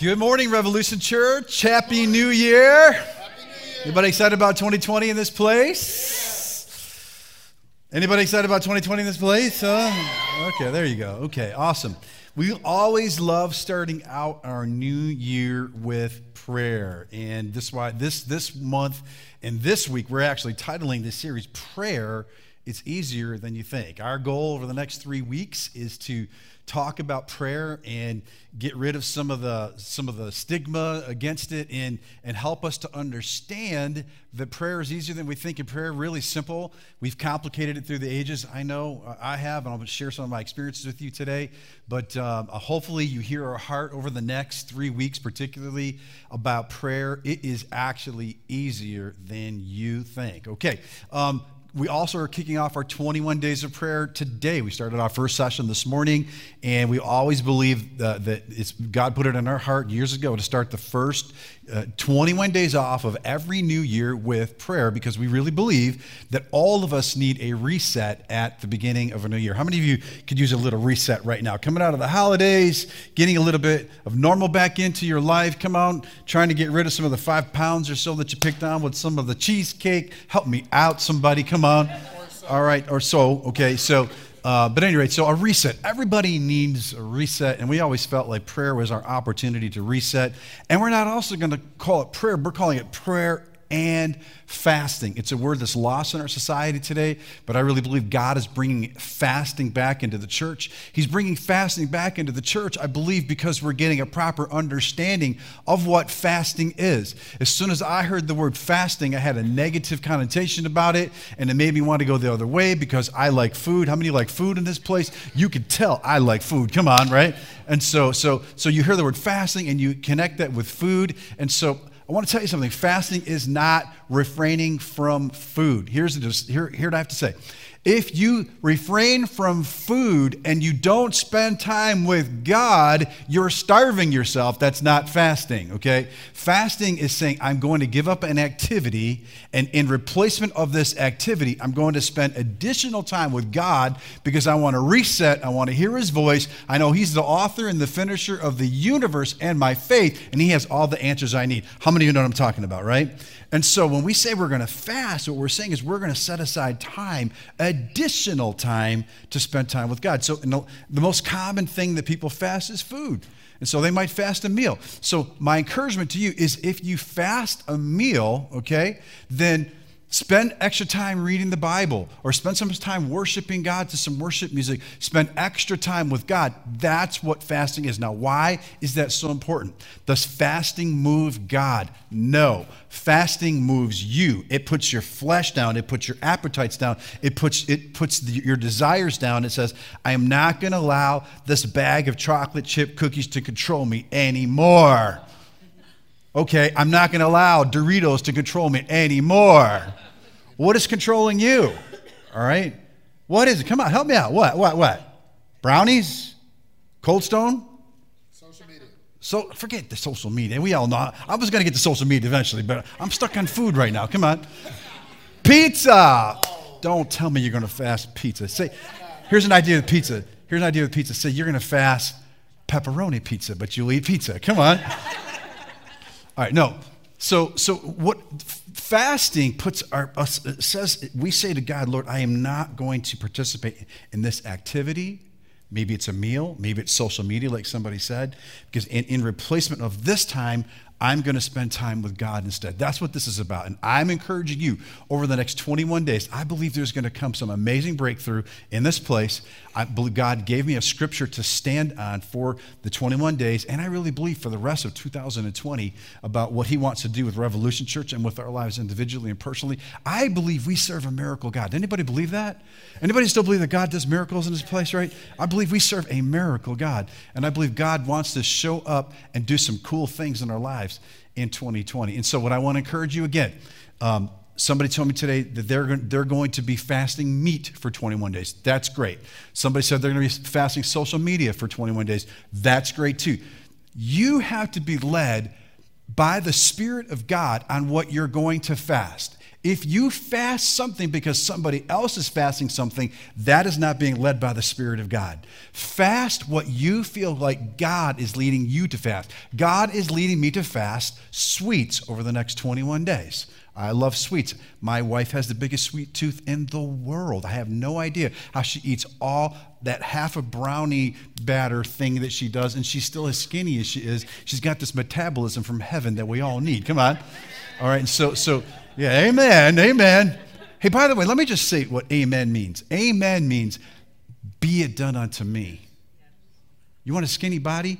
Good morning, Revolution Church. Happy New Year. Anybody excited about 2020 in this place? Anybody excited about 2020 in this place? Huh? Okay, there you go. Okay, awesome. We always love starting out our new year with prayer. And this why this this month and this week we're actually titling this series Prayer it's easier than you think. Our goal over the next 3 weeks is to talk about prayer and get rid of some of the some of the stigma against it and and help us to understand that prayer is easier than we think and prayer really simple. We've complicated it through the ages. I know i have and i'll share some of my experiences with you today. But um, hopefully you hear our heart over the next three weeks particularly about prayer. It is actually easier than you think. Okay um, we also are kicking off our 21 days of prayer today. We started our first session this morning, and we always believe uh, that it's God put it in our heart years ago to start the first uh, 21 days off of every new year with prayer because we really believe that all of us need a reset at the beginning of a new year. How many of you could use a little reset right now? Coming out of the holidays, getting a little bit of normal back into your life. Come on, trying to get rid of some of the five pounds or so that you picked on with some of the cheesecake. Help me out, somebody. Come on. All right, or so. Okay, so. Uh, but anyway, so a reset. Everybody needs a reset, and we always felt like prayer was our opportunity to reset. And we're not also going to call it prayer, we're calling it prayer and fasting. It's a word that's lost in our society today, but I really believe God is bringing fasting back into the church. He's bringing fasting back into the church, I believe, because we're getting a proper understanding of what fasting is. As soon as I heard the word fasting, I had a negative connotation about it, and it made me want to go the other way because I like food. How many like food in this place? You could tell I like food. Come on, right? And so, so, so you hear the word fasting and you connect that with food, and so I want to tell you something. Fasting is not refraining from food. Here's the, here, here I have to say. If you refrain from food and you don't spend time with God, you're starving yourself. That's not fasting, okay? Fasting is saying, I'm going to give up an activity, and in replacement of this activity, I'm going to spend additional time with God because I want to reset. I want to hear His voice. I know He's the author and the finisher of the universe and my faith, and He has all the answers I need. How many of you know what I'm talking about, right? And so when we say we're going to fast, what we're saying is we're going to set aside time, additional time to spend time with God. So the, the most common thing that people fast is food. And so they might fast a meal. So my encouragement to you is if you fast a meal, okay, then Spend extra time reading the Bible or spend some time worshiping God to some worship music. Spend extra time with God. That's what fasting is. Now, why is that so important? Does fasting move God? No. Fasting moves you. It puts your flesh down, it puts your appetites down, it puts, it puts the, your desires down. It says, I am not going to allow this bag of chocolate chip cookies to control me anymore. Okay, I'm not going to allow Doritos to control me anymore. What is controlling you? All right? What is it? Come on, help me out. What? What? What? Brownies? Cold Stone? Social media. So forget the social media. We all know. I was going to get to social media eventually, but I'm stuck on food right now. Come on. Pizza. Don't tell me you're going to fast pizza. Say, here's an idea of pizza. Here's an idea of pizza. Say you're going to fast pepperoni pizza, but you'll eat pizza. Come on. All right, no. So, so what fasting puts our us says we say to God, Lord, I am not going to participate in this activity. Maybe it's a meal, maybe it's social media, like somebody said, because in, in replacement of this time, I'm going to spend time with God instead. That's what this is about. And I'm encouraging you over the next 21 days. I believe there's going to come some amazing breakthrough in this place. I believe God gave me a scripture to stand on for the 21 days, and I really believe for the rest of 2020 about what He wants to do with Revolution Church and with our lives individually and personally. I believe we serve a miracle God. Anybody believe that? Anybody still believe that God does miracles in this place, right? I believe we serve a miracle God, and I believe God wants to show up and do some cool things in our lives in 2020. And so, what I want to encourage you again, um, Somebody told me today that they're, they're going to be fasting meat for 21 days. That's great. Somebody said they're going to be fasting social media for 21 days. That's great too. You have to be led by the Spirit of God on what you're going to fast. If you fast something because somebody else is fasting something, that is not being led by the Spirit of God. Fast what you feel like God is leading you to fast. God is leading me to fast sweets over the next 21 days. I love sweets. My wife has the biggest sweet tooth in the world. I have no idea how she eats all that half a brownie batter thing that she does, and she's still as skinny as she is. She's got this metabolism from heaven that we all need. Come on. All right, so so yeah, amen, amen. Hey, by the way, let me just say what amen means. Amen means be it done unto me. You want a skinny body?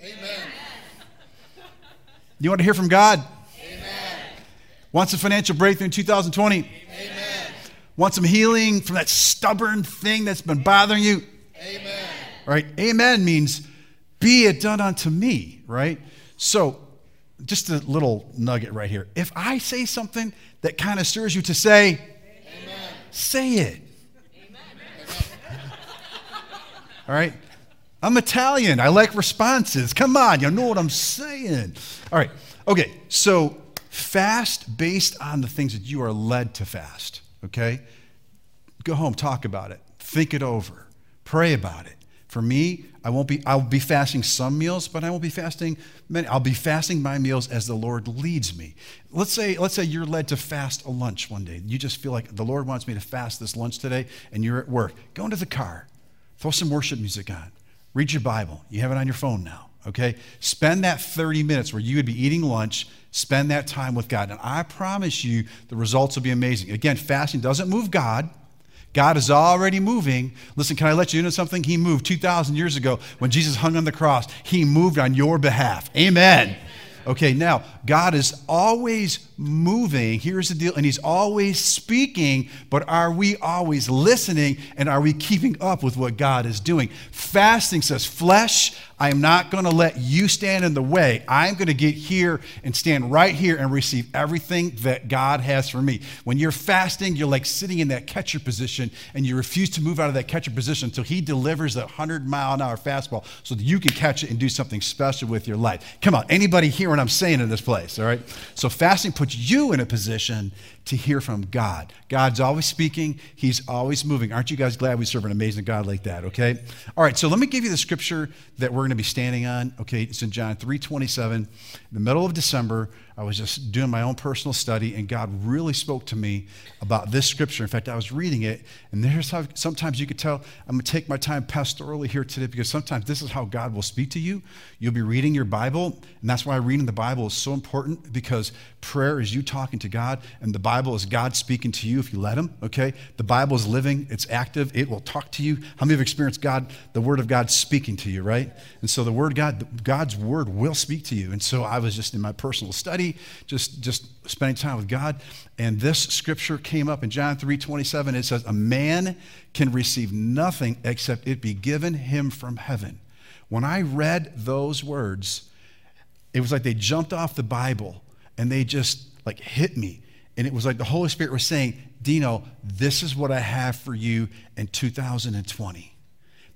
Amen. You want to hear from God? Amen. Want some financial breakthrough in 2020? Amen. Want some healing from that stubborn thing that's been bothering you? Amen. Right? Amen means be it done unto me, right? So, just a little nugget right here. If I say something that kind of stirs you to say, Amen. say it. Amen. All right? I'm Italian. I like responses. Come on, you know what I'm saying. All right. Okay, so Fast based on the things that you are led to fast, okay? Go home, talk about it, think it over, pray about it. For me, I won't be I'll be fasting some meals, but I won't be fasting many. I'll be fasting my meals as the Lord leads me. Let's say let's say you're led to fast a lunch one day. You just feel like the Lord wants me to fast this lunch today and you're at work. Go into the car. Throw some worship music on. Read your Bible. You have it on your phone now okay? Spend that 30 minutes where you would be eating lunch, spend that time with God. And I promise you the results will be amazing. Again, fasting doesn't move God. God is already moving. Listen, can I let you know something? He moved 2,000 years ago when Jesus hung on the cross. He moved on your behalf. Amen. Okay, now, God is always moving. Here's the deal, and He's always speaking, but are we always listening and are we keeping up with what God is doing? Fasting says, Flesh, I am not going to let you stand in the way. I'm going to get here and stand right here and receive everything that God has for me. When you're fasting, you're like sitting in that catcher position and you refuse to move out of that catcher position until He delivers that 100 mile an hour fastball so that you can catch it and do something special with your life. Come on, anybody hear what I'm saying in this place, all right? So fasting puts you in a position to hear from God. God's always speaking, He's always moving. Aren't you guys glad we serve an amazing God like that, okay? All right, so let me give you the scripture that we're going to be standing on. Okay, it's in John 3:27. In the middle of December, I was just doing my own personal study, and God really spoke to me about this scripture. In fact, I was reading it, and there's how sometimes you could tell I'm going to take my time pastorally here today because sometimes this is how God will speak to you. You'll be reading your Bible, and that's why reading the Bible is so important because prayer is you talking to God, and the Bible is God speaking to you if you let Him. Okay, the Bible is living, it's active, it will talk to you. How many have experienced God, the Word of God speaking to you, right? And so the Word God, God's Word will speak to you. And so I was just in my personal study just, just spending time with God. And this scripture came up in John 3 27. It says, A man can receive nothing except it be given him from heaven. When I read those words, it was like they jumped off the Bible and they just like hit me. And it was like the Holy Spirit was saying, Dino, this is what I have for you in 2020.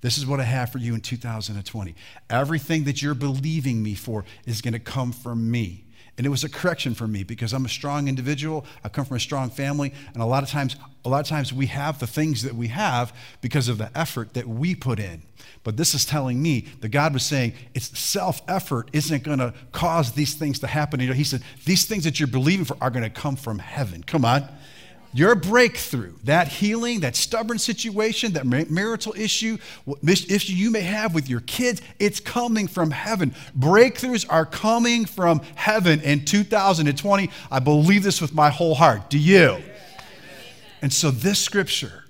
This is what I have for you in 2020. Everything that you're believing me for is going to come from me. And it was a correction for me because I'm a strong individual. I come from a strong family. And a lot of times, a lot of times we have the things that we have because of the effort that we put in. But this is telling me that God was saying it's self effort isn't going to cause these things to happen. You know, he said, these things that you're believing for are going to come from heaven. Come on. Your breakthrough, that healing, that stubborn situation, that marital issue, issue you may have with your kids, it's coming from heaven. Breakthroughs are coming from heaven in 2020. I believe this with my whole heart. Do you? And so, this scripture,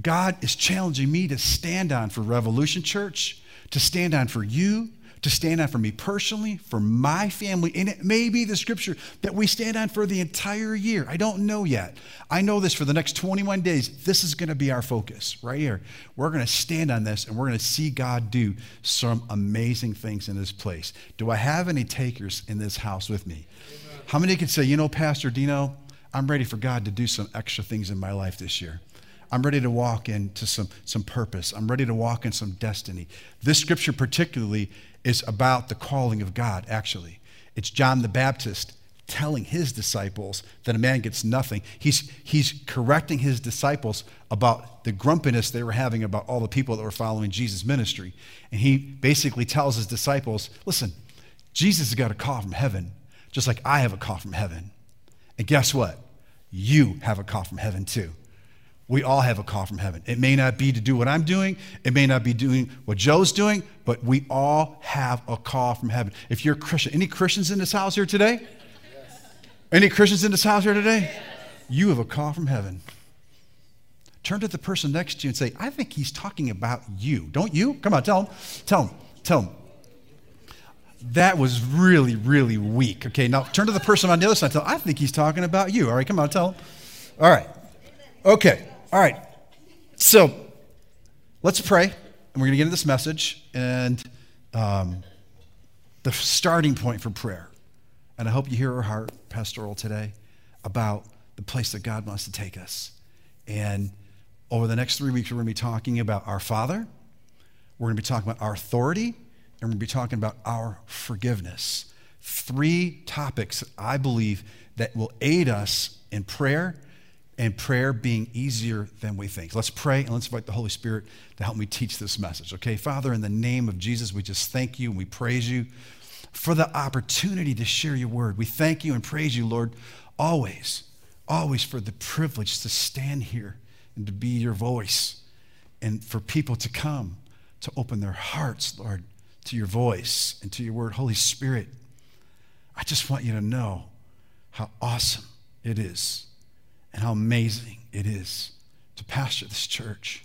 God is challenging me to stand on for Revolution Church, to stand on for you, to stand on for me personally, for my family, and it may be the scripture that we stand on for the entire year. I don't know yet. I know this for the next 21 days. This is going to be our focus right here. We're going to stand on this and we're going to see God do some amazing things in this place. Do I have any takers in this house with me? Amen. How many can say, you know, Pastor Dino, I'm ready for God to do some extra things in my life this year? I'm ready to walk into some, some purpose. I'm ready to walk in some destiny. This scripture, particularly, is about the calling of God, actually. It's John the Baptist telling his disciples that a man gets nothing. He's, he's correcting his disciples about the grumpiness they were having about all the people that were following Jesus' ministry. And he basically tells his disciples listen, Jesus has got a call from heaven, just like I have a call from heaven. And guess what? You have a call from heaven too. We all have a call from heaven. It may not be to do what I'm doing, it may not be doing what Joe's doing, but we all have a call from heaven. If you're a Christian, any Christians in this house here today? Yes. Any Christians in this house here today? Yes. You have a call from heaven. Turn to the person next to you and say, I think he's talking about you. Don't you? Come on, tell him. Tell him. Tell him. That was really, really weak. Okay, now turn to the person on the other side. and Tell him, I think he's talking about you. All right, come on, tell him. All right. Okay. All right. So let's pray, and we're going to get into this message and um, the starting point for prayer. And I hope you hear our heart, pastoral, today about the place that God wants to take us. And over the next three weeks, we're going to be talking about our Father, we're going to be talking about our authority, and we're going to be talking about our forgiveness. Three topics, I believe, that will aid us in prayer and prayer being easier than we think. Let's pray and let's invite the Holy Spirit to help me teach this message. Okay, Father, in the name of Jesus, we just thank you and we praise you for the opportunity to share your word. We thank you and praise you, Lord, always, always for the privilege to stand here and to be your voice and for people to come to open their hearts, Lord, to your voice and to your word. Holy Spirit, I just want you to know how awesome it is and how amazing it is to pastor this church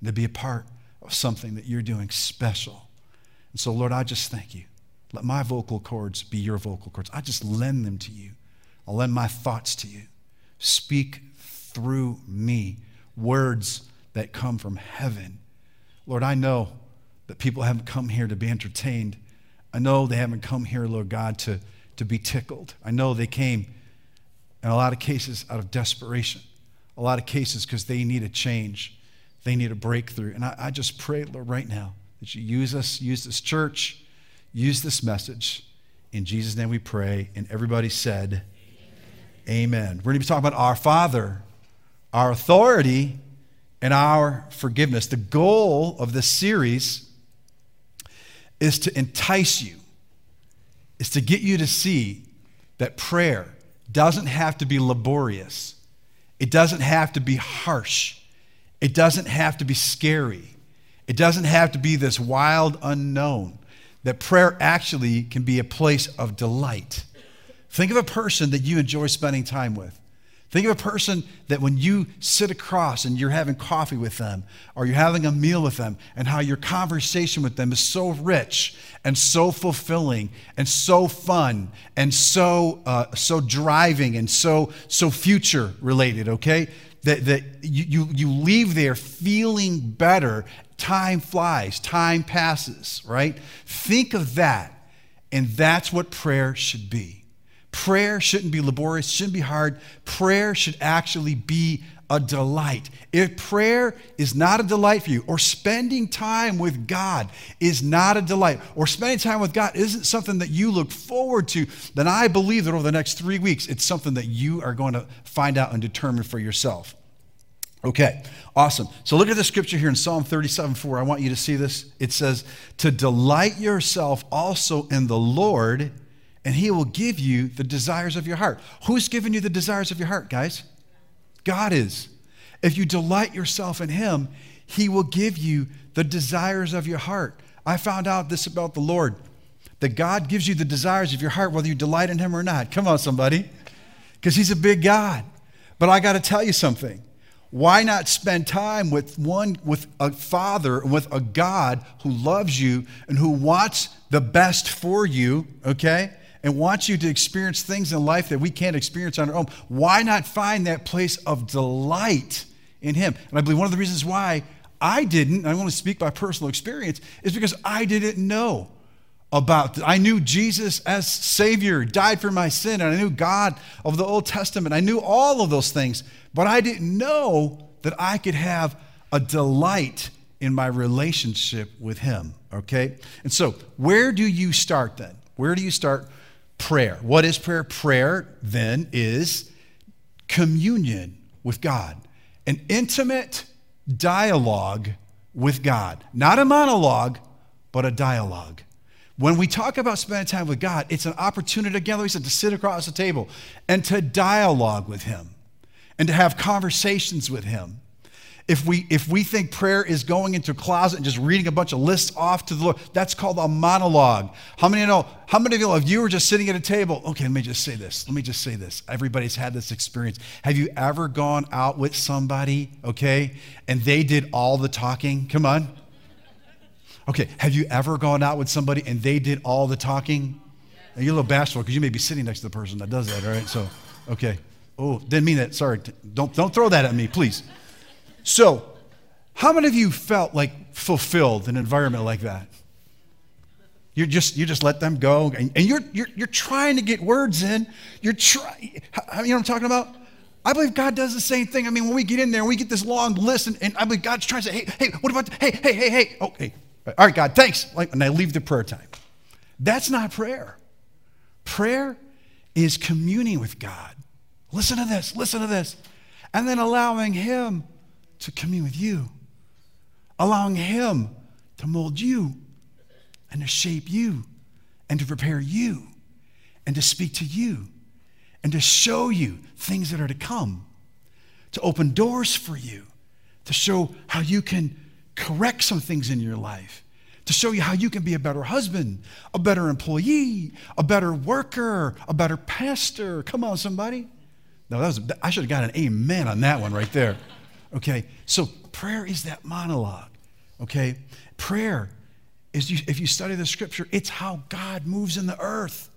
and to be a part of something that you're doing special. And so, Lord, I just thank you. Let my vocal cords be your vocal cords. I just lend them to you. I'll lend my thoughts to you. Speak through me words that come from heaven. Lord, I know that people haven't come here to be entertained. I know they haven't come here, Lord God, to, to be tickled. I know they came in a lot of cases out of desperation, a lot of cases because they need a change, they need a breakthrough. And I, I just pray, Lord, right now that you use us, use this church, use this message. In Jesus' name we pray. And everybody said, Amen. Amen. We're going to be talking about our Father, our authority, and our forgiveness. The goal of this series is to entice you, is to get you to see that prayer doesn't have to be laborious. It doesn't have to be harsh. It doesn't have to be scary. It doesn't have to be this wild unknown. That prayer actually can be a place of delight. Think of a person that you enjoy spending time with. Think of a person that when you sit across and you're having coffee with them or you're having a meal with them, and how your conversation with them is so rich and so fulfilling and so fun and so, uh, so driving and so, so future related, okay? That, that you, you, you leave there feeling better. Time flies, time passes, right? Think of that, and that's what prayer should be. Prayer shouldn't be laborious, shouldn't be hard. Prayer should actually be a delight. If prayer is not a delight for you, or spending time with God is not a delight, or spending time with God isn't something that you look forward to, then I believe that over the next three weeks, it's something that you are going to find out and determine for yourself. Okay, awesome. So look at the scripture here in Psalm 37 4. I want you to see this. It says, To delight yourself also in the Lord and he will give you the desires of your heart. Who's giving you the desires of your heart, guys? God is. If you delight yourself in him, he will give you the desires of your heart. I found out this about the Lord that God gives you the desires of your heart whether you delight in him or not. Come on, somebody. Because he's a big God. But I got to tell you something. Why not spend time with one, with a father, with a God who loves you and who wants the best for you, okay? And wants you to experience things in life that we can't experience on our own, why not find that place of delight in Him? And I believe one of the reasons why I didn't, I want to speak by personal experience, is because I didn't know about I knew Jesus as Savior, died for my sin, and I knew God of the Old Testament. I knew all of those things, but I didn't know that I could have a delight in my relationship with Him. Okay? And so, where do you start then? Where do you start prayer. What is prayer? Prayer then is communion with God, an intimate dialogue with God. Not a monologue, but a dialogue. When we talk about spending time with God, it's an opportunity, like we said, to sit across the table and to dialogue with Him and to have conversations with Him. If we, if we think prayer is going into a closet and just reading a bunch of lists off to the Lord, that's called a monologue. How many know? How many of you if you were just sitting at a table? Okay, let me just say this. Let me just say this. Everybody's had this experience. Have you ever gone out with somebody, okay, and they did all the talking? Come on. Okay, have you ever gone out with somebody and they did all the talking? You're a little bashful because you may be sitting next to the person that does that, all right? So, okay. Oh, didn't mean that. Sorry. Don't, don't throw that at me, please. So, how many of you felt like fulfilled in an environment like that? You just you just let them go, and, and you're, you're you're trying to get words in. You're trying. You know what I'm talking about? I believe God does the same thing. I mean, when we get in there, we get this long list, and, and I believe God's trying to say, "Hey, hey, what about? The, hey, hey, hey, hey." Okay, all right, God, thanks. And I leave the prayer time. That's not prayer. Prayer is communing with God. Listen to this. Listen to this, and then allowing Him to commune with you, allowing Him to mold you and to shape you and to prepare you and to speak to you and to show you things that are to come, to open doors for you, to show how you can correct some things in your life, to show you how you can be a better husband, a better employee, a better worker, a better pastor. Come on, somebody. No, that was, I should have got an amen on that one right there. Okay, so prayer is that monologue. Okay, prayer is you, if you study the scripture, it's how God moves in the earth.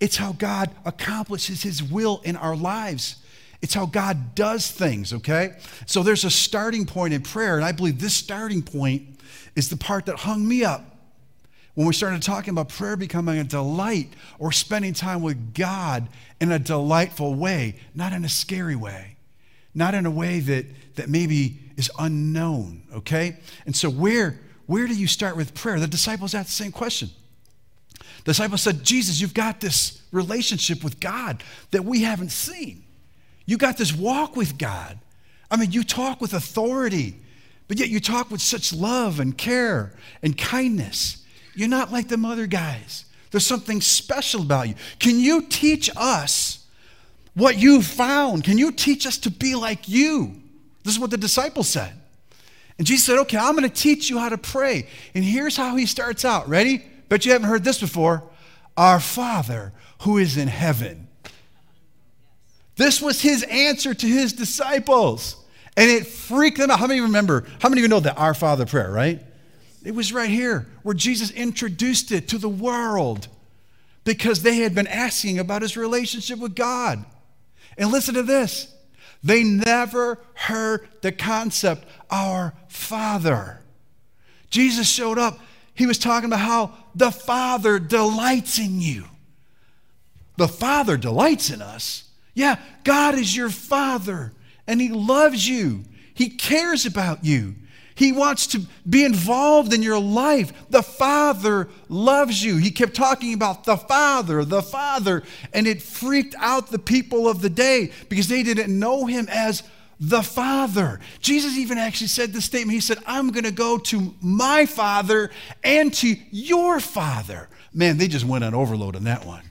It's how God accomplishes his will in our lives. It's how God does things, okay? So there's a starting point in prayer, and I believe this starting point is the part that hung me up when we started talking about prayer becoming a delight or spending time with God in a delightful way, not in a scary way not in a way that, that maybe is unknown, okay? And so, where, where do you start with prayer? The disciples asked the same question. The disciples said, Jesus, you've got this relationship with God that we haven't seen. You got this walk with God. I mean, you talk with authority, but yet you talk with such love and care and kindness. You're not like them other guys. There's something special about you. Can you teach us what you found. Can you teach us to be like you? This is what the disciples said. And Jesus said, Okay, I'm going to teach you how to pray. And here's how he starts out. Ready? Bet you haven't heard this before. Our Father who is in heaven. This was his answer to his disciples. And it freaked them out. How many remember? How many of you know the Our Father prayer, right? It was right here where Jesus introduced it to the world because they had been asking about his relationship with God. And listen to this they never heard the concept, our Father. Jesus showed up. He was talking about how the Father delights in you. The Father delights in us. Yeah, God is your Father, and He loves you. He cares about you. He wants to be involved in your life. The Father loves you. He kept talking about the Father, the Father, and it freaked out the people of the day because they didn't know Him as the Father. Jesus even actually said this statement. He said, I'm going to go to my Father and to your Father. Man, they just went on overload on that one.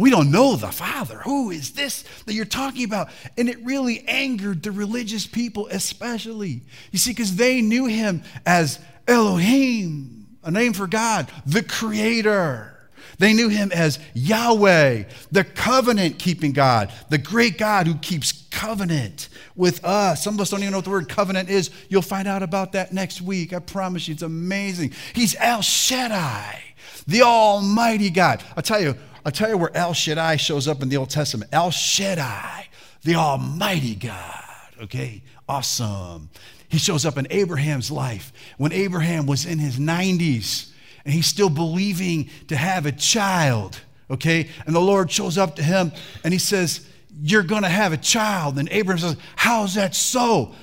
We don't know the Father. Who is this that you're talking about? And it really angered the religious people, especially. You see, because they knew him as Elohim, a name for God, the Creator. They knew him as Yahweh, the covenant keeping God, the great God who keeps covenant with us. Some of us don't even know what the word covenant is. You'll find out about that next week. I promise you, it's amazing. He's El Shaddai, the Almighty God. I'll tell you, I'll tell you where El Shaddai shows up in the Old Testament. El Shaddai, the Almighty God. Okay, awesome. He shows up in Abraham's life when Abraham was in his 90s and he's still believing to have a child. Okay, and the Lord shows up to him and he says, You're going to have a child. And Abraham says, How's that so?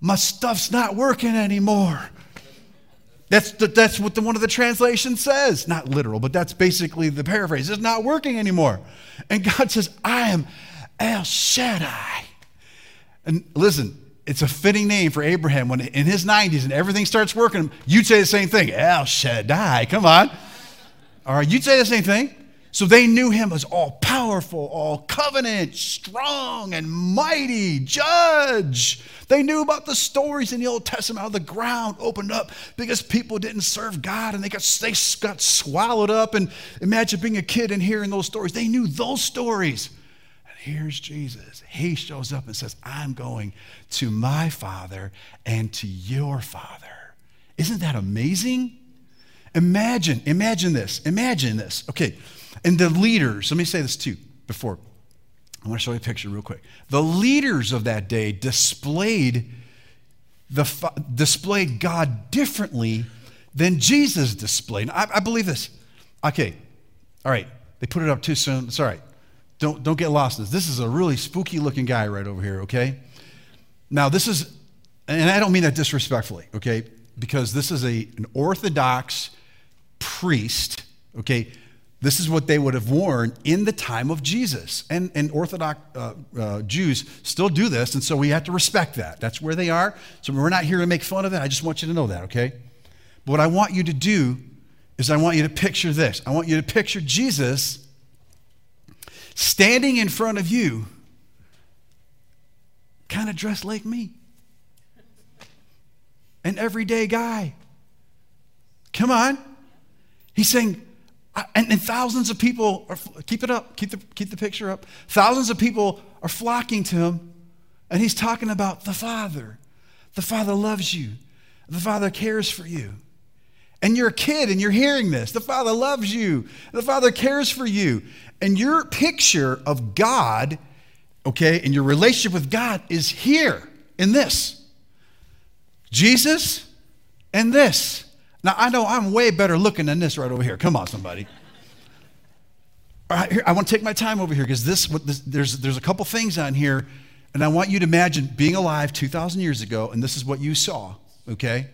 My stuff's not working anymore. That's, the, that's what the, one of the translations says. Not literal, but that's basically the paraphrase. It's not working anymore. And God says, I am El Shaddai. And listen, it's a fitting name for Abraham when in his 90s and everything starts working. You'd say the same thing El Shaddai. Come on. All right, you'd say the same thing. So they knew him as all powerful, all covenant, strong, and mighty judge. They knew about the stories in the Old Testament how the ground opened up because people didn't serve God and they got, they got swallowed up. And imagine being a kid and hearing those stories. They knew those stories. And here's Jesus. He shows up and says, I'm going to my Father and to your Father. Isn't that amazing? Imagine, imagine this. Imagine this. Okay. And the leaders, let me say this too before. I want to show you a picture real quick. The leaders of that day displayed the displayed God differently than Jesus displayed. I, I believe this. Okay, all right. They put it up too soon. It's all right. Don't don't get lost in this. This is a really spooky looking guy right over here. Okay. Now this is, and I don't mean that disrespectfully. Okay, because this is a an Orthodox priest. Okay this is what they would have worn in the time of Jesus. And, and Orthodox uh, uh, Jews still do this, and so we have to respect that. That's where they are. So we're not here to make fun of that. I just want you to know that, okay? But what I want you to do is I want you to picture this. I want you to picture Jesus standing in front of you, kind of dressed like me. An everyday guy. Come on. He's saying, and, and, thousands of people are, keep it up, keep the, keep the picture up. Thousands of people are flocking to him, and he's talking about the Father. The Father loves you, the Father cares for you. And you're a kid and you're hearing this. The Father loves you, the Father cares for you. And your picture of God, okay, and your relationship with God is here in this Jesus and this. Now, I know I'm way better looking than this right over here. Come on, somebody. All right, here, I want to take my time over here because this, this, there's, there's a couple things on here, and I want you to imagine being alive 2,000 years ago, and this is what you saw, okay?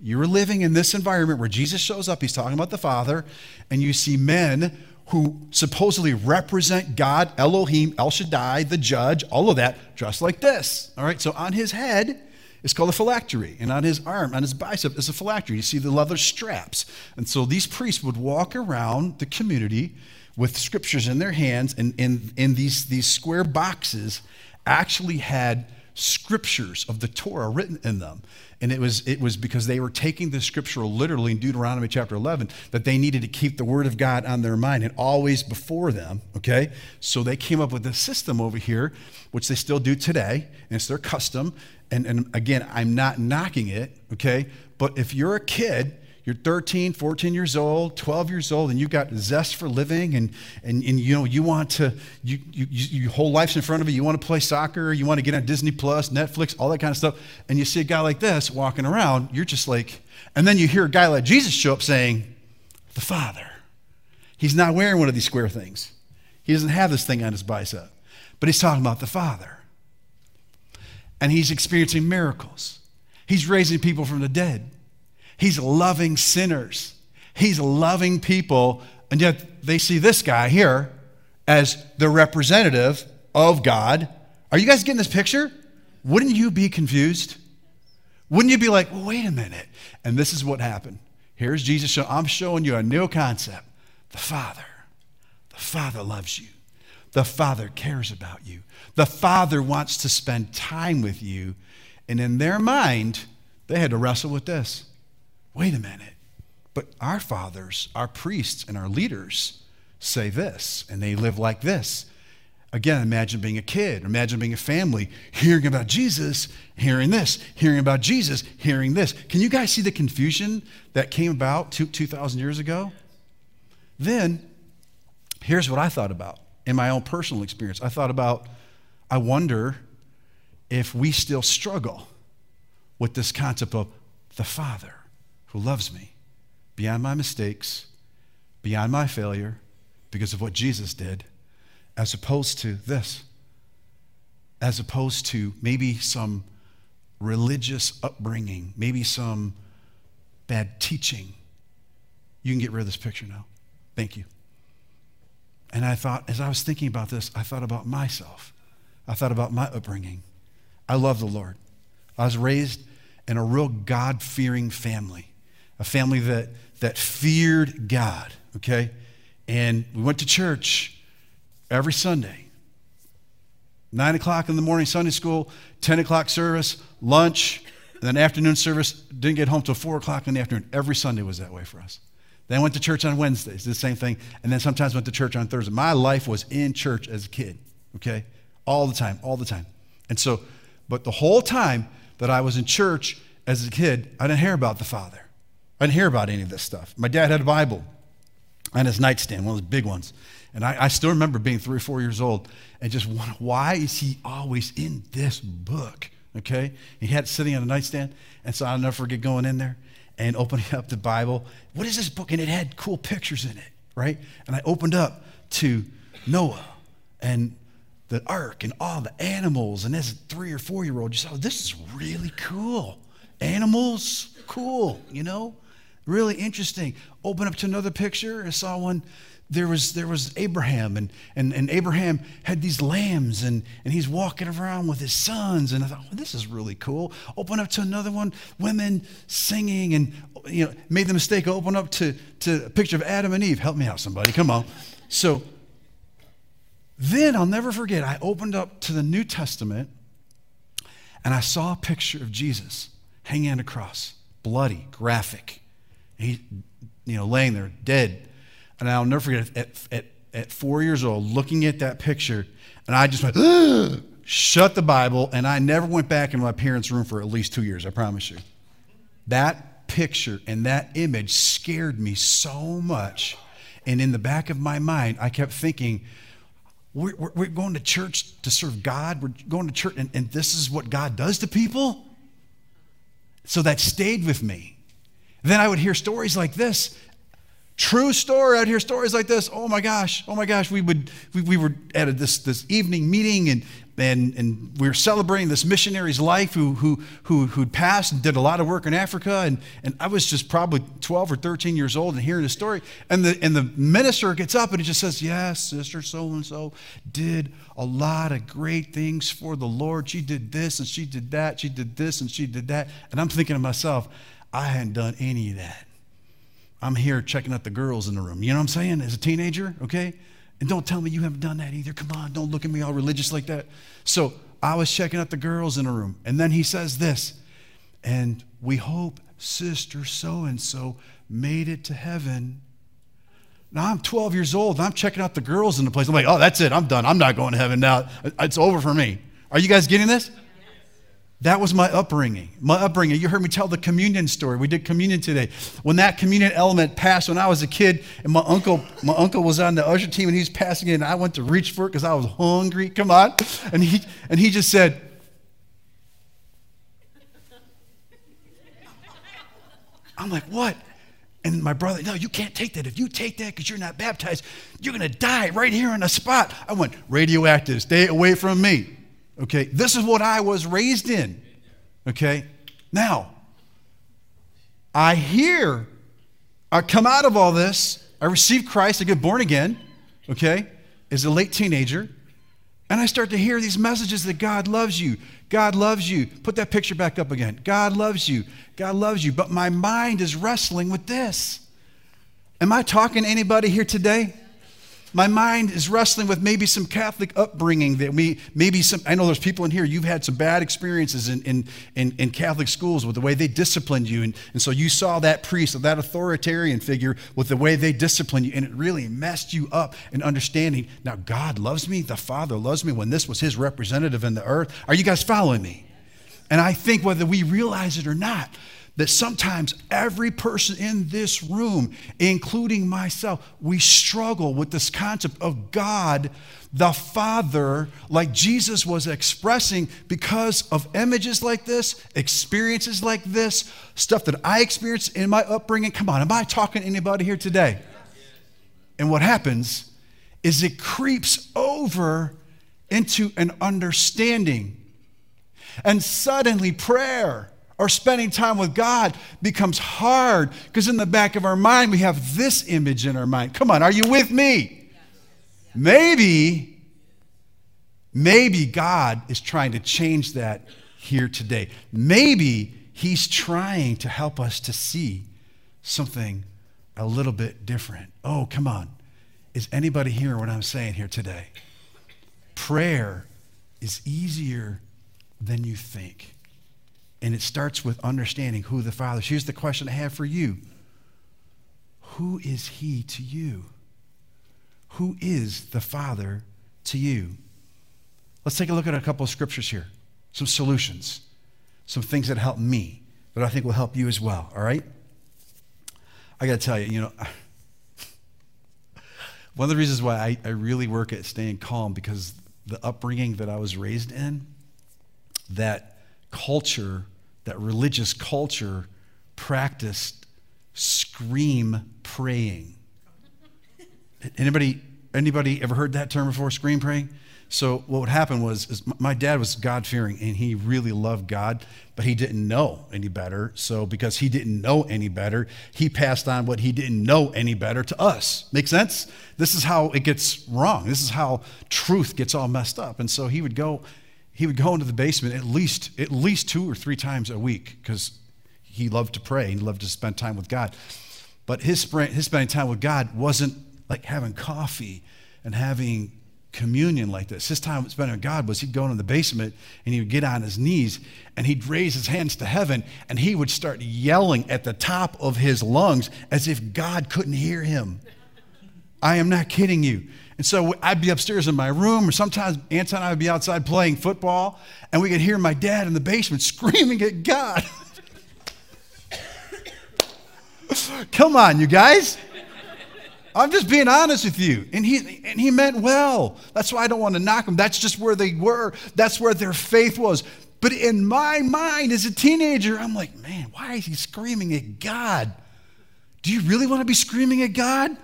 You were living in this environment where Jesus shows up, he's talking about the Father, and you see men who supposedly represent God, Elohim, El Shaddai, the judge, all of that, dressed like this. All right, so on his head, it's called a phylactery. And on his arm, on his bicep, is a phylactery. You see the leather straps. And so these priests would walk around the community with scriptures in their hands, and in, these, these square boxes actually had scriptures of the Torah written in them. And it was, it was because they were taking the scripture literally in Deuteronomy chapter 11 that they needed to keep the word of God on their mind and always before them, okay? So they came up with a system over here, which they still do today, and it's their custom. And, and again, I'm not knocking it, okay? But if you're a kid, you're 13, 14 years old, 12 years old, and you've got zest for living, and, and, and you know, you want to, you, you, you, your whole life's in front of you. You want to play soccer, you want to get on Disney Plus, Netflix, all that kind of stuff. And you see a guy like this walking around, you're just like, and then you hear a guy like Jesus show up saying, The Father. He's not wearing one of these square things, he doesn't have this thing on his bicep, but he's talking about the Father. And he's experiencing miracles, he's raising people from the dead. He's loving sinners. He's loving people. And yet they see this guy here as the representative of God. Are you guys getting this picture? Wouldn't you be confused? Wouldn't you be like, well, wait a minute? And this is what happened. Here's Jesus. Show, I'm showing you a new concept. The Father. The Father loves you. The Father cares about you. The Father wants to spend time with you. And in their mind, they had to wrestle with this wait a minute, but our fathers, our priests, and our leaders say this, and they live like this. Again, imagine being a kid, imagine being a family, hearing about Jesus, hearing this, hearing about Jesus, hearing this. Can you guys see the confusion that came about 2,000 years ago? Then, here's what I thought about in my own personal experience. I thought about, I wonder if we still struggle with this concept of the Father who loves me beyond my mistakes, beyond my failure, because of what Jesus did, as opposed to this, as opposed to maybe some religious upbringing, maybe some bad teaching. You can get rid of this picture now. Thank you. And I thought, as I was thinking about this, I thought about myself. I thought about my upbringing. I love the Lord. I was raised in a real God fearing family, a family that, that feared God, okay? And we went to church every Sunday. Nine o'clock in the morning, Sunday school, 10 o'clock service, lunch, and then afternoon service. Didn't get home till 4 o'clock in the afternoon. Every Sunday was that way for us. Then went to church on Wednesdays, the same thing. And then sometimes went to church on Thursday. My life was in church as a kid, okay? All the time, all the time. And so, but the whole time that I was in church as a kid, I didn't hear about the Father. I didn't hear about any of this stuff. My dad had a Bible on his nightstand, one of those big ones. And I, I still remember being three or four years old and just wondering, why is he always in this book? Okay? He had it sitting on a nightstand. And so I'll never forget going in there and opening up the Bible. What is this book? And it had cool pictures in it, right? And I opened up to Noah and the ark and all the animals. And as a three or four year old, you said, oh, this is really cool. Animals, cool, you know? Really interesting. Open up to another picture. I saw one there was, there was Abraham, and, and, and Abraham had these lambs, and, and he's walking around with his sons. And I thought, this is really cool. Open up to another one, women singing, and you know, made the mistake, open up to, to a picture of Adam and Eve. Help me out, somebody. Come on. So then I'll never forget, I opened up to the New Testament, and I saw a picture of Jesus hanging on a cross, bloody, graphic. He, you know, laying there, dead and I'll never forget at, at, at four years old, looking at that picture, and I just went, shut the Bible, and I never went back into my parents' room for at least two years, I promise you. That picture and that image scared me so much. And in the back of my mind, I kept thinking, we're, we're, we're going to church to serve God. We're going to church, and, and this is what God does to people. So that stayed with me. Then I would hear stories like this True story I'd hear stories like this. Oh my gosh, oh my gosh. We would we, we were at a, this this evening meeting and and and we were celebrating this missionary's life who who who who'd passed and did a lot of work in Africa and and I was just probably 12 or 13 years old and hearing the story and the and the minister gets up and he just says, "Yes, sister so and so did a lot of great things for the Lord. She did this and she did that. She did this and she did that." And I'm thinking to myself, I hadn't done any of that. I'm here checking out the girls in the room. You know what I'm saying? As a teenager, okay? And don't tell me you haven't done that either. Come on, don't look at me all religious like that. So I was checking out the girls in the room. And then he says this, and we hope sister so and so made it to heaven. Now I'm 12 years old I'm checking out the girls in the place. I'm like, oh, that's it. I'm done. I'm not going to heaven now. It's over for me. Are you guys getting this? That was my upbringing. My upbringing. You heard me tell the communion story. We did communion today. When that communion element passed when I was a kid, and my uncle, my uncle was on the usher team and he was passing it, and I went to reach for it because I was hungry. Come on. And he and he just said, I'm like, what? And my brother, no, you can't take that. If you take that because you're not baptized, you're going to die right here on the spot. I went, radioactive, stay away from me. Okay, this is what I was raised in. Okay, now I hear, I come out of all this, I receive Christ, I get born again, okay, as a late teenager, and I start to hear these messages that God loves you. God loves you. Put that picture back up again. God loves you. God loves you. But my mind is wrestling with this. Am I talking to anybody here today? My mind is wrestling with maybe some Catholic upbringing that we, maybe some, I know there's people in here, you've had some bad experiences in, in, in, in Catholic schools with the way they disciplined you. And, and so you saw that priest or that authoritarian figure with the way they disciplined you, and it really messed you up in understanding. Now, God loves me, the Father loves me when this was his representative in the earth. Are you guys following me? And I think whether we realize it or not, that sometimes every person in this room, including myself, we struggle with this concept of God the Father, like Jesus was expressing because of images like this, experiences like this, stuff that I experienced in my upbringing. Come on, am I talking to anybody here today? And what happens is it creeps over into an understanding. And suddenly, prayer or spending time with God becomes hard because in the back of our mind we have this image in our mind. Come on, are you with me? Maybe, maybe God is trying to change that here today. Maybe He's trying to help us to see something a little bit different. Oh, come on. Is anybody hearing what I'm saying here today? Prayer is easier than you think. And it starts with understanding who the Father is. Here's the question I have for you Who is He to you? Who is the Father to you? Let's take a look at a couple of scriptures here, some solutions, some things that help me that I think will help you as well, all right? I got to tell you, you know, one of the reasons why I, I really work at staying calm because the upbringing that I was raised in, that culture, that religious culture practiced scream praying. Anybody, anybody ever heard that term before, scream praying? So what would happen was my dad was God fearing and he really loved God, but he didn't know any better. So because he didn't know any better, he passed on what he didn't know any better to us. Make sense? This is how it gets wrong. This is how truth gets all messed up. And so he would go he would go into the basement at least at least two or three times a week because he loved to pray. He loved to spend time with God. But his, his spending time with God wasn't like having coffee and having communion like this. His time spent with God was he'd go into the basement and he would get on his knees and he'd raise his hands to heaven and he would start yelling at the top of his lungs as if God couldn't hear him. I am not kidding you. And so I'd be upstairs in my room, or sometimes Anton and I would be outside playing football, and we could hear my dad in the basement screaming at God. Come on, you guys. I'm just being honest with you. And he, and he meant well. That's why I don't want to knock them. That's just where they were, that's where their faith was. But in my mind as a teenager, I'm like, man, why is he screaming at God? Do you really want to be screaming at God?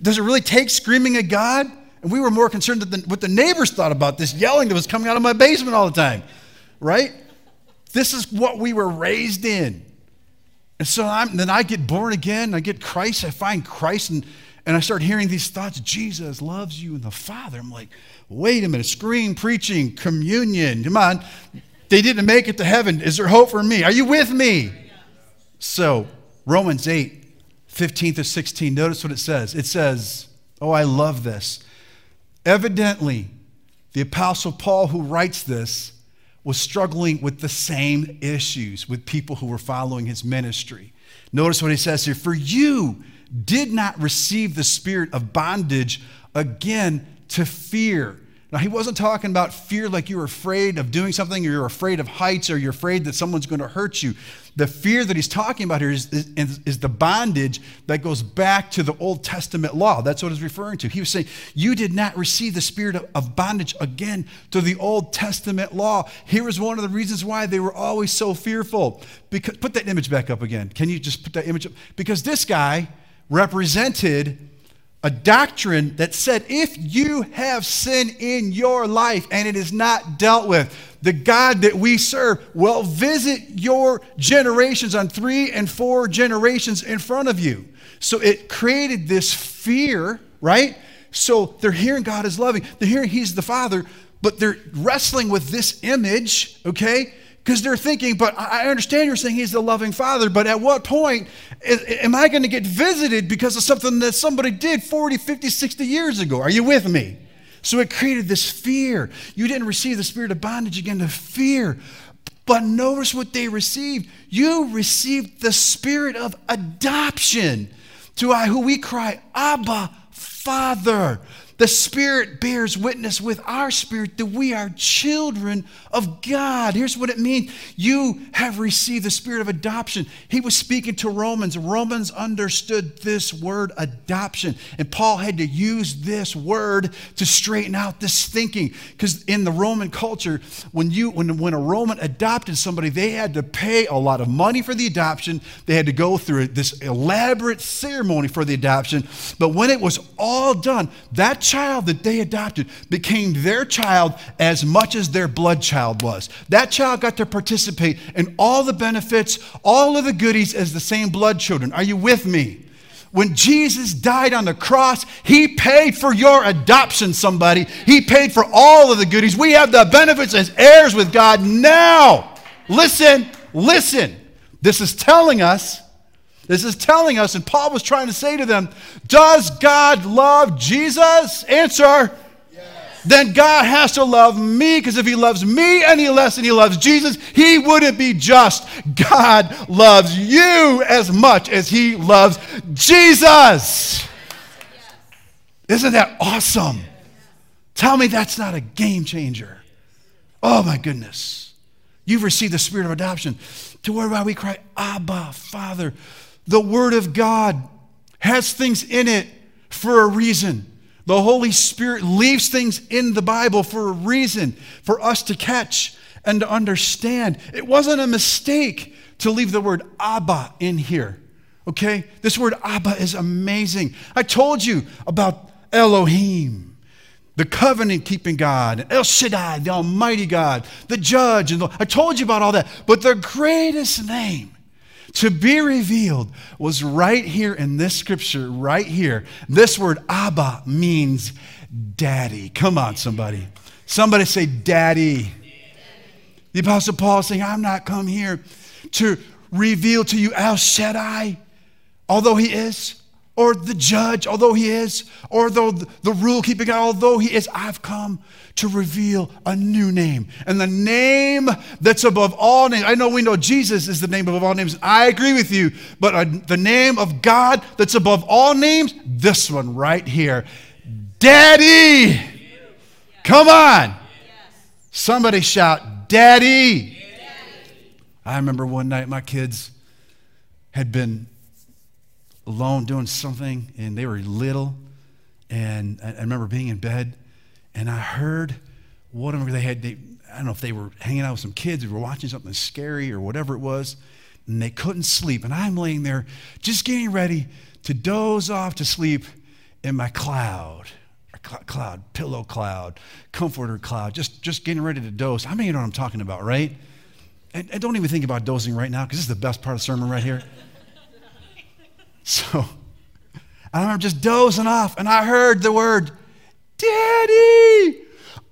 Does it really take screaming at God? And we were more concerned than what the neighbors thought about this yelling that was coming out of my basement all the time, right? This is what we were raised in. And so I'm, then I get born again, I get Christ, I find Christ, and, and I start hearing these thoughts Jesus loves you and the Father. I'm like, wait a minute, scream, preaching, communion, come on. They didn't make it to heaven. Is there hope for me? Are you with me? So, Romans 8, 15 to 16, notice what it says. It says, Oh, I love this. Evidently, the Apostle Paul, who writes this, was struggling with the same issues with people who were following his ministry. Notice what he says here For you did not receive the spirit of bondage again to fear. Now, he wasn't talking about fear like you're afraid of doing something or you're afraid of heights or you're afraid that someone's going to hurt you. The fear that he's talking about here is, is, is, the bondage that goes back to the Old Testament law. That's what he's referring to. He was saying, You did not receive the spirit of, of bondage again to the Old Testament law. Here is one of the reasons why they were always so fearful. Because, put that image back up again. Can you just put that image up? Because this guy represented a doctrine that said if you have sin in your life and it is not dealt with, the God that we serve will visit your generations on three and four generations in front of you. So it created this fear, right? So they're hearing God is loving, they're hearing He's the Father, but they're wrestling with this image, okay? Because they're thinking, but I understand you're saying he's the loving father, but at what point am I going to get visited because of something that somebody did 40, 50, 60 years ago? Are you with me? So it created this fear. You didn't receive the spirit of bondage again to fear. But notice what they received. You received the spirit of adoption to I, who we cry, Abba, Father. The Spirit bears witness with our spirit that we are children of God. Here's what it means you have received the spirit of adoption. He was speaking to Romans. Romans understood this word adoption. And Paul had to use this word to straighten out this thinking. Because in the Roman culture, when, you, when, when a Roman adopted somebody, they had to pay a lot of money for the adoption, they had to go through this elaborate ceremony for the adoption. But when it was all done, that child that they adopted became their child as much as their blood child was. That child got to participate in all the benefits, all of the goodies as the same blood children. Are you with me? When Jesus died on the cross, He paid for your adoption, somebody. He paid for all of the goodies. We have the benefits as heirs with God now. Listen, listen. This is telling us, this is telling us, and Paul was trying to say to them, Does God love Jesus? Answer. Then God has to love me because if he loves me any less than he loves Jesus, he wouldn't be just. God loves you as much as he loves Jesus. Isn't that awesome? Tell me that's not a game changer. Oh my goodness. You've received the spirit of adoption to whereby we cry, Abba, Father. The Word of God has things in it for a reason. The Holy Spirit leaves things in the Bible for a reason, for us to catch and to understand. It wasn't a mistake to leave the word Abba in here. Okay? This word Abba is amazing. I told you about Elohim, the covenant keeping God, El Shaddai, the Almighty God, the judge. And the, I told you about all that. But the greatest name to be revealed was right here in this scripture, right here. This word Abba means daddy. Come on, somebody. Somebody say daddy. The Apostle Paul is saying, I'm not come here to reveal to you El Shaddai, although he is, or the judge, although he is, or though the rule keeping God, although he is. I've come to reveal a new name. And the name that's above all names. I know we know Jesus is the name above all names. I agree with you. But the name of God that's above all names, this one right here Daddy. Come on. Somebody shout, Daddy. I remember one night my kids had been alone doing something and they were little. And I remember being in bed and I heard them, they had, they, I don't know if they were hanging out with some kids or were watching something scary or whatever it was, and they couldn't sleep. And I'm laying there just getting ready to doze off to sleep in my cloud, cloud, pillow cloud, comforter cloud, just, just getting ready to doze. How many you know what I'm talking about, right? And, and don't even think about dozing right now because this is the best part of the sermon right here. So I remember just dozing off, and I heard the word Daddy!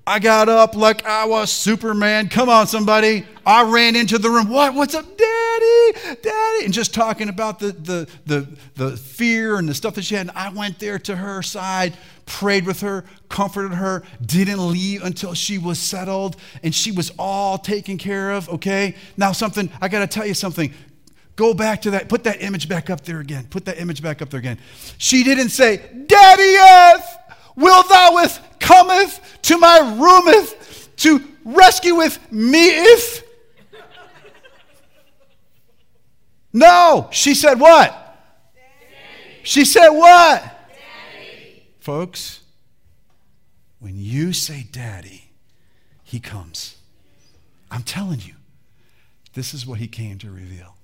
I got up like I was Superman. Come on, somebody. I ran into the room. What? What's up, Daddy? Daddy? And just talking about the, the, the, the fear and the stuff that she had. And I went there to her side, prayed with her, comforted her, didn't leave until she was settled and she was all taken care of, okay? Now, something, I got to tell you something. Go back to that. Put that image back up there again. Put that image back up there again. She didn't say, Daddy, yes. Will thou with cometh to my roometh to rescue with me if? No, she said what? Daddy. She said what? Daddy. Folks, when you say daddy, he comes. I'm telling you, this is what he came to reveal.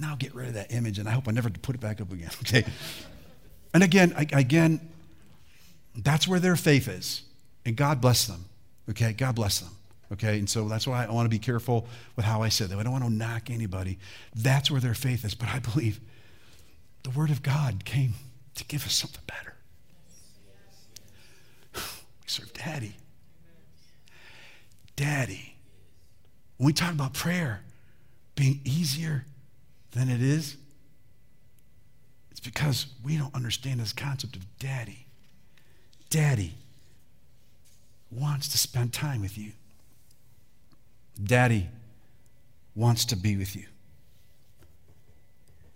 Now get rid of that image, and I hope I never put it back up again. Okay. And again, again, that's where their faith is. And God bless them. Okay? God bless them. Okay? And so that's why I want to be careful with how I say that. I don't want to knock anybody. That's where their faith is. But I believe the Word of God came to give us something better. We serve Daddy. Daddy. When we talk about prayer being easier than it is, it's because we don't understand this concept of daddy. Daddy wants to spend time with you. Daddy wants to be with you.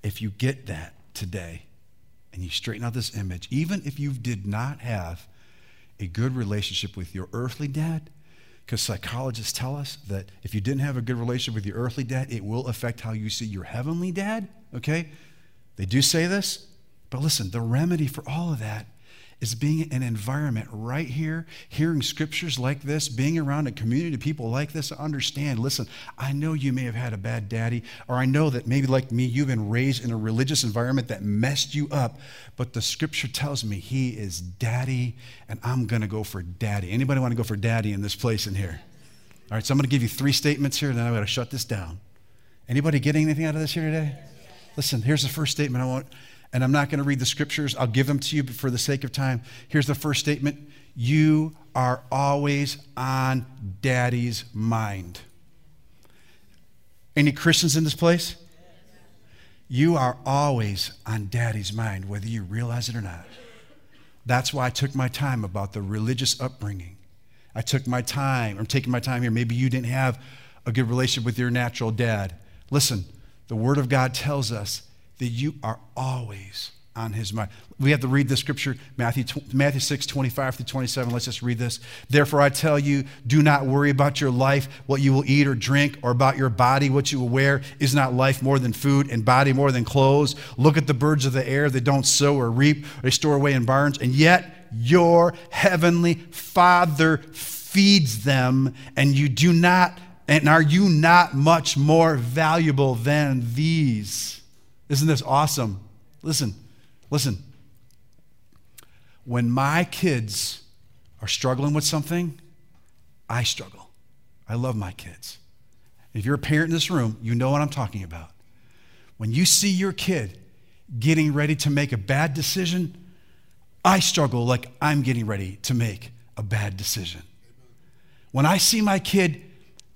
If you get that today and you straighten out this image, even if you did not have a good relationship with your earthly dad, because psychologists tell us that if you didn't have a good relationship with your earthly dad, it will affect how you see your heavenly dad, okay? They do say this, but listen, the remedy for all of that is being an environment right here, hearing scriptures like this, being around a community of people like this, understand, listen, I know you may have had a bad daddy, or I know that maybe like me, you've been raised in a religious environment that messed you up, but the scripture tells me he is daddy, and I'm gonna go for daddy. Anybody wanna go for daddy in this place in here? All right, so I'm gonna give you three statements here, and then I'm gonna shut this down. Anybody getting anything out of this here today? Listen, here's the first statement I want and I'm not going to read the scriptures. I'll give them to you but for the sake of time. Here's the first statement You are always on daddy's mind. Any Christians in this place? You are always on daddy's mind, whether you realize it or not. That's why I took my time about the religious upbringing. I took my time, I'm taking my time here. Maybe you didn't have a good relationship with your natural dad. Listen, the Word of God tells us that you are always on his mind. We have to read the scripture, Matthew, Matthew 6, 25 through 27. Let's just read this. Therefore, I tell you, do not worry about your life, what you will eat or drink, or about your body, what you will wear. Is not life more than food, and body more than clothes? Look at the birds of the air. They don't sow or reap, or they store away in barns, and yet your heavenly Father feeds them, and you do not, and are you not much more valuable than these? Isn't this awesome? Listen, listen. When my kids are struggling with something, I struggle. I love my kids. If you're a parent in this room, you know what I'm talking about. When you see your kid getting ready to make a bad decision, I struggle like I'm getting ready to make a bad decision. When I see my kid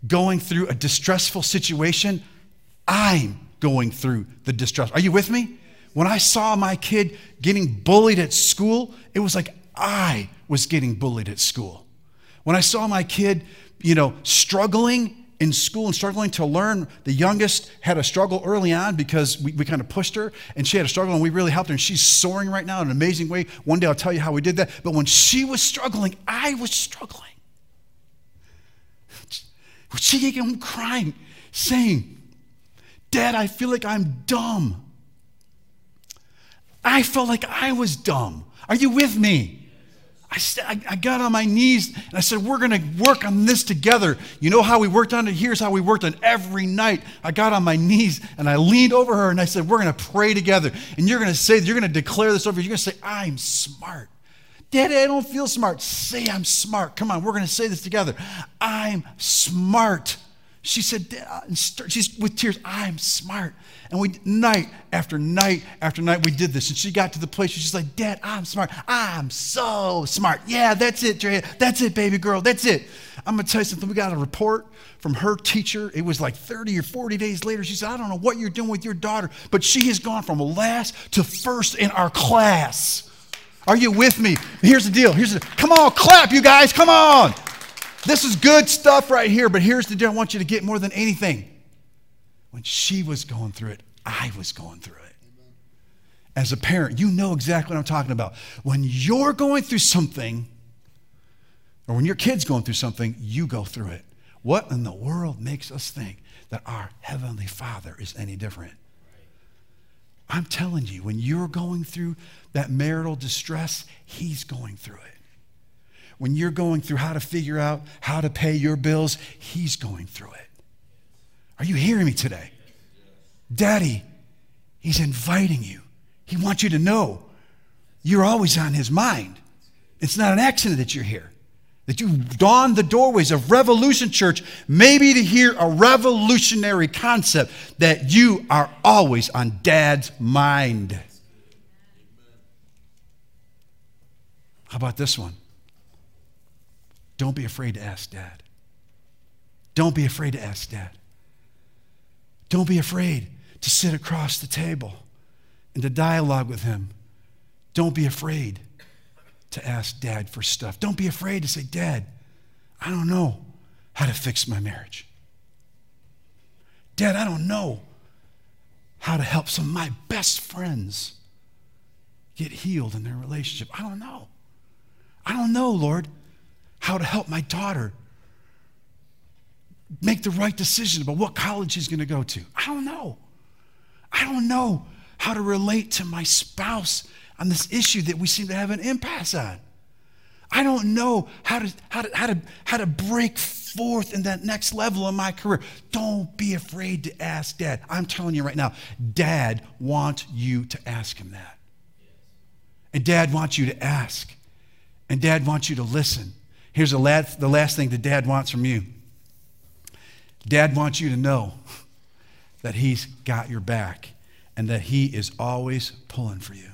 going through a distressful situation, I'm going through the distress. Are you with me? When I saw my kid getting bullied at school, it was like I was getting bullied at school. When I saw my kid, you know, struggling in school and struggling to learn, the youngest had a struggle early on because we, we kind of pushed her and she had a struggle and we really helped her and she's soaring right now in an amazing way. One day I'll tell you how we did that. But when she was struggling, I was struggling. She came home crying, saying, Dad, I feel like I'm dumb. I felt like I was dumb. Are you with me? I, I got on my knees and I said, We're going to work on this together. You know how we worked on it? Here's how we worked on it every night. I got on my knees and I leaned over her and I said, We're going to pray together. And you're going to say, You're going to declare this over. You're going to say, I'm smart. Daddy, I don't feel smart. Say, I'm smart. Come on, we're going to say this together. I'm smart. She said, she's with tears, I'm smart. And we, night after night after night, we did this. And she got to the place where she's like, Dad, I'm smart. I'm so smart. Yeah, that's it, Drea. That's it, baby girl. That's it. I'm going to tell you something. We got a report from her teacher. It was like 30 or 40 days later. She said, I don't know what you're doing with your daughter, but she has gone from last to first in our class. Are you with me? Here's the deal. Here's the, come on, clap, you guys. Come on. This is good stuff right here, but here's the deal I want you to get more than anything. When she was going through it, I was going through it. As a parent, you know exactly what I'm talking about. When you're going through something, or when your kid's going through something, you go through it. What in the world makes us think that our Heavenly Father is any different? I'm telling you, when you're going through that marital distress, He's going through it. When you're going through how to figure out how to pay your bills, He's going through it. Are you hearing me today? Daddy, He's inviting you. He wants you to know you're always on His mind. It's not an accident that you're here, that you dawned the doorways of Revolution Church, maybe to hear a revolutionary concept that you are always on Dad's mind. How about this one? Don't be afraid to ask dad. Don't be afraid to ask dad. Don't be afraid to sit across the table and to dialogue with him. Don't be afraid to ask dad for stuff. Don't be afraid to say, Dad, I don't know how to fix my marriage. Dad, I don't know how to help some of my best friends get healed in their relationship. I don't know. I don't know, Lord how to help my daughter make the right decision about what college she's going to go to. I don't know. I don't know how to relate to my spouse on this issue that we seem to have an impasse on. I don't know how to, how to, how to, how to break forth in that next level of my career. Don't be afraid to ask dad. I'm telling you right now, dad wants you to ask him that. And dad wants you to ask. And dad wants you to listen. Here's the last, the last thing that dad wants from you dad wants you to know that he's got your back and that he is always pulling for you.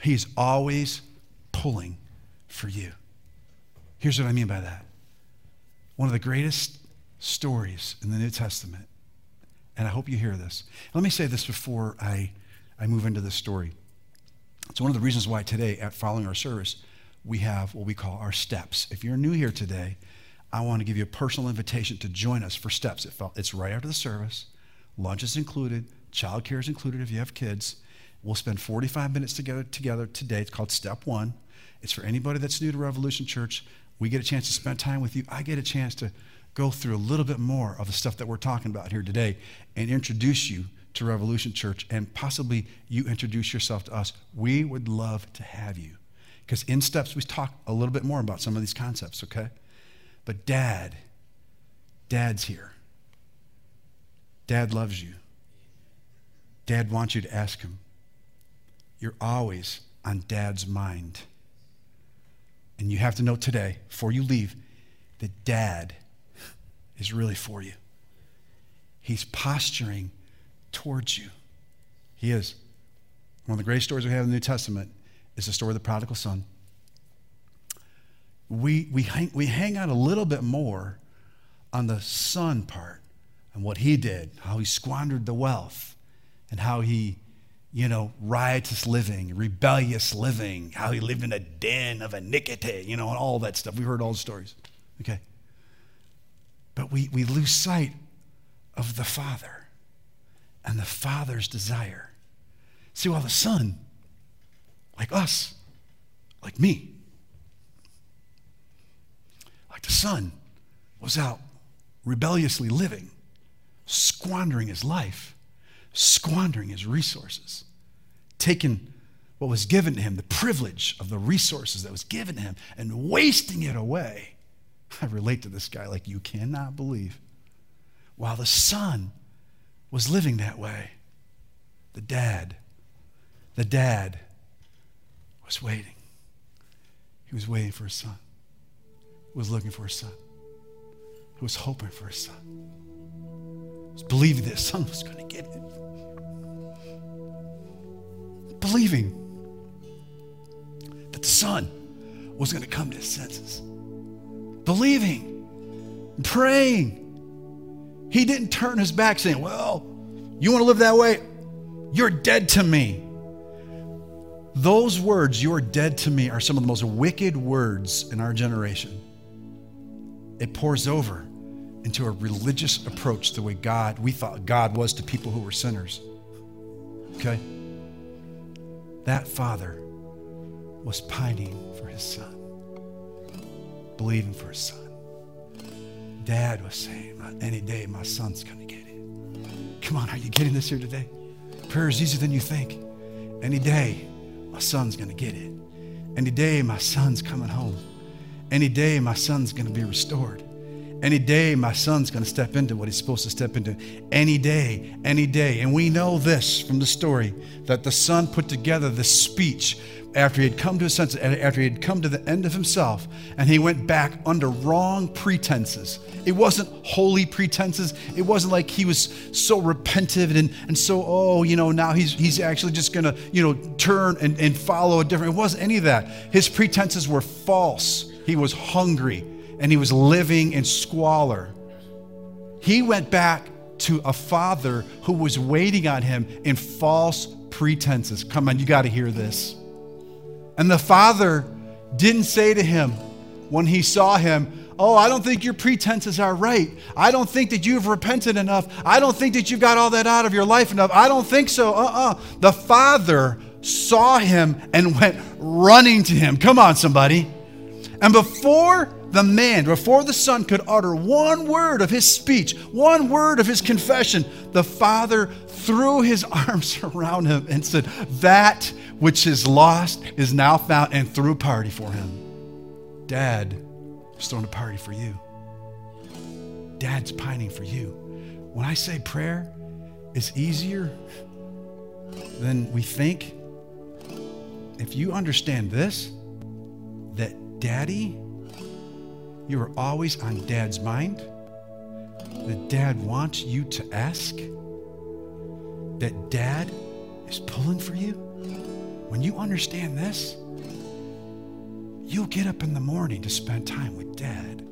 He's always pulling for you. Here's what I mean by that. One of the greatest stories in the New Testament, and I hope you hear this. Let me say this before I, I move into this story. It's one of the reasons why today, at following our service, we have what we call our steps. If you're new here today, I want to give you a personal invitation to join us for steps. It's right after the service. Lunch is included. Childcare is included if you have kids. We'll spend 45 minutes together together today. It's called Step One. It's for anybody that's new to Revolution Church. We get a chance to spend time with you. I get a chance to go through a little bit more of the stuff that we're talking about here today and introduce you to Revolution Church and possibly you introduce yourself to us. We would love to have you. Because in steps, we talk a little bit more about some of these concepts, okay? But dad, dad's here. Dad loves you. Dad wants you to ask him. You're always on dad's mind. And you have to know today, before you leave, that dad is really for you. He's posturing towards you. He is. One of the greatest stories we have in the New Testament is the story of the prodigal son. We, we, hang, we hang out a little bit more on the son part and what he did, how he squandered the wealth, and how he you know, riotous living, rebellious living, how he lived in a den of iniquity, you know, and all that stuff. We heard all the stories. Okay. But we, we lose sight of the Father and the Father's desire. See, while the Son, like us, like me, like the Son, was out rebelliously living, squandering his life squandering his resources, taking what was given to him, the privilege of the resources that was given to him, and wasting it away. I relate to this guy like you cannot believe. While the son was living that way, the dad, the dad was waiting. He was waiting for his son. He was looking for his son. He was hoping for his son. He was believing that his son was going to get it believing that the son was going to come to his senses. Believing, praying. He didn't turn his back saying, Well, you want to live that way? You're dead to me. Those words, you're dead to me, are some of the most wicked words in our generation. It pours over into a religious approach the way God, we thought God was to people who were sinners. Okay? That father was pining for his son, believing for his son. Dad was saying, Any day my son's going to get it. Come on, are you getting this here today? Prayer is easier than you think. Any day my son's going to get it. Any day my son's coming home. Any day my son's going to be restored. Any day, my son's going to step into what he's supposed to step into. Any day, any day. And we know this from the story that the son put together this speech after he had come to his senses, after he had come to the end of himself, and he went back under wrong pretenses. It wasn't holy pretenses. It wasn't like he was so repentant and, and so, oh, you know, now he's, he's actually just going to, you know, turn and, and follow a different. It wasn't any of that. His pretenses were false. He was hungry and he was living in squalor. He went back to a father who was waiting on him in false pretenses. Come on, you got to hear this. And the father didn't say to him when he saw him, Oh, I don't think your pretenses are right. I don't think that you've repented enough. I don't think that you've got all that out of your life enough. I don't think so. Uh uh-uh. uh The father saw him and went running to him. Come on, somebody And before the man, before the son could utter one word of his speech, one word of his confession, the father threw his arms around him and said, That which is lost is now found, and threw a party for him. Dad is throwing a party for you. Dad's pining for you. When I say prayer is easier than we think, if you understand this, that daddy, you are always on dad's mind, that dad wants you to ask, that dad is pulling for you, when you understand this, you'll get up in the morning to spend time with dad.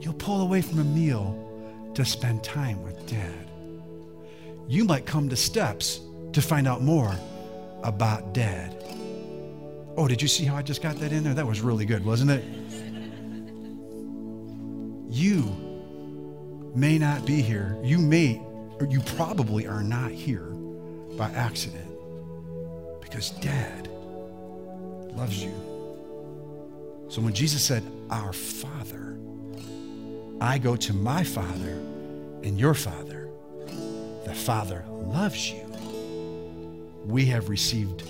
You'll pull away from a meal to spend time with dad. You might come to steps to find out more about dad. Oh, did you see how I just got that in there? That was really good, wasn't it? You may not be here. You may, or you probably are not here by accident because dad loves you. So when Jesus said, Our Father, I go to my Father and your Father. The Father loves you. We have received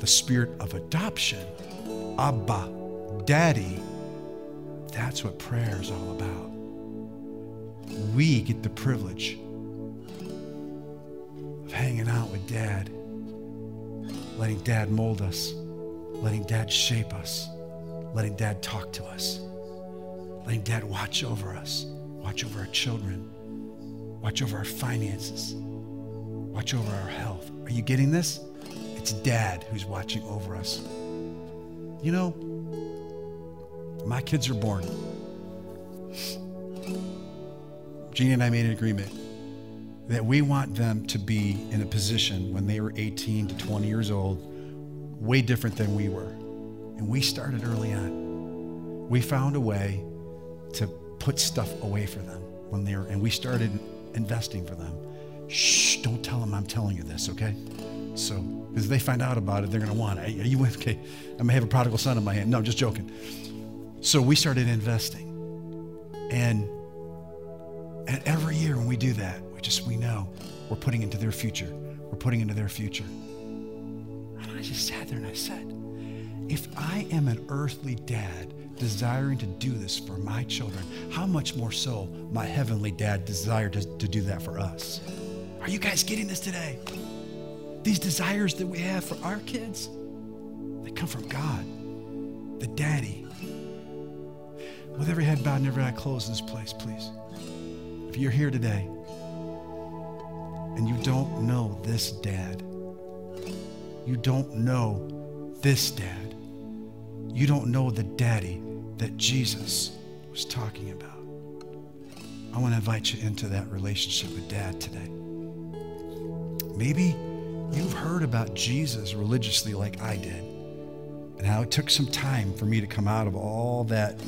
the spirit of adoption. Abba, Daddy. That's what prayer is all about. We get the privilege of hanging out with Dad, letting Dad mold us, letting Dad shape us, letting Dad talk to us, letting Dad watch over us, watch over our children, watch over our finances, watch over our health. Are you getting this? It's Dad who's watching over us. You know, my kids are born. Jeannie and I made an agreement that we want them to be in a position when they were 18 to 20 years old, way different than we were. And we started early on. We found a way to put stuff away for them when they were, and we started investing for them. Shh, don't tell them I'm telling you this, okay? So, because they find out about it, they're going to want it. Are you okay? I may have a prodigal son in my hand. No, I'm just joking. So we started investing. And, and every year when we do that, we just, we know we're putting into their future. We're putting into their future. And I just sat there and I said, if I am an earthly dad desiring to do this for my children, how much more so my heavenly dad desired to, to do that for us? Are you guys getting this today? These desires that we have for our kids, they come from God, the daddy. With every head bowed and every eye closed in this place, please. If you're here today and you don't know this dad, you don't know this dad, you don't know the daddy that Jesus was talking about. I want to invite you into that relationship with dad today. Maybe you've heard about Jesus religiously like I did, and how it took some time for me to come out of all that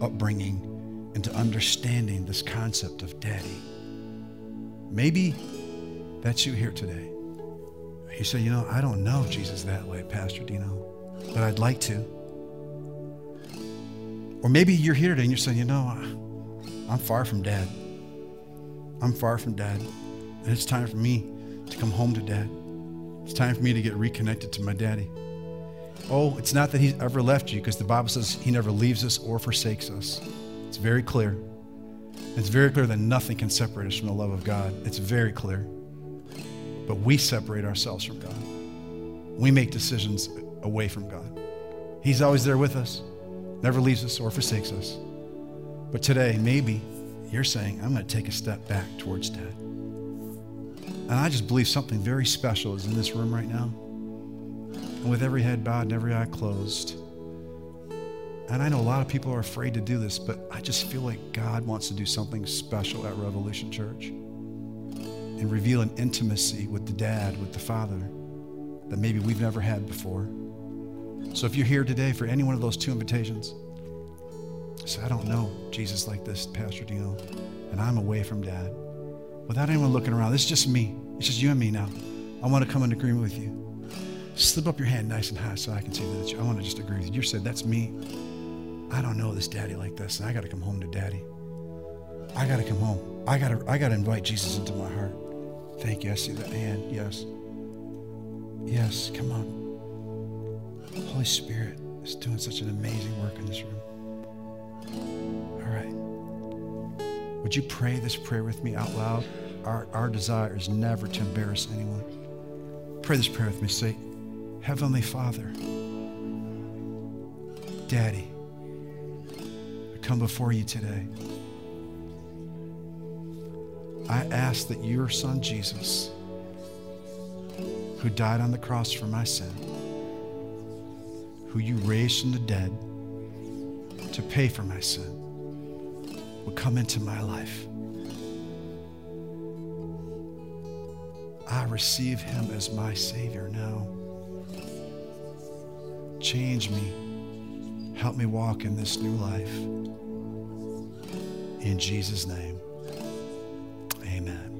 upbringing into understanding this concept of daddy. Maybe that's you here today. You say, you know, I don't know Jesus that way, Pastor Dino, but I'd like to. Or maybe you're here today and you're saying, you know, I'm far from dad. I'm far from dad. And it's time for me to come home to dad. It's time for me to get reconnected to my daddy. Oh, it's not that he's ever left you because the Bible says he never leaves us or forsakes us. It's very clear. It's very clear that nothing can separate us from the love of God. It's very clear. But we separate ourselves from God. We make decisions away from God. He's always there with us, never leaves us or forsakes us. But today, maybe you're saying, I'm going to take a step back towards Dad. And I just believe something very special is in this room right now. And with every head bowed and every eye closed. And I know a lot of people are afraid to do this, but I just feel like God wants to do something special at Revolution Church and reveal an intimacy with the dad, with the father, that maybe we've never had before. So if you're here today for any one of those two invitations, say, I don't know Jesus like this, Pastor Dino, and I'm away from dad. Without anyone looking around, this is just me. It's just you and me now. I want to come in agreement with you. Slip up your hand nice and high so I can see that you, I want to just agree with you. You said, That's me. I don't know this daddy like this, and I got to come home to daddy. I got to come home. I got to I got to invite Jesus into my heart. Thank you. I see that hand. Yes. Yes, come on. Holy Spirit is doing such an amazing work in this room. All right. Would you pray this prayer with me out loud? Our, our desire is never to embarrass anyone. Pray this prayer with me. Say, Heavenly Father, Daddy, I come before you today. I ask that your son Jesus, who died on the cross for my sin, who you raised from the dead to pay for my sin, would come into my life. I receive him as my Savior now. Change me. Help me walk in this new life. In Jesus' name, amen.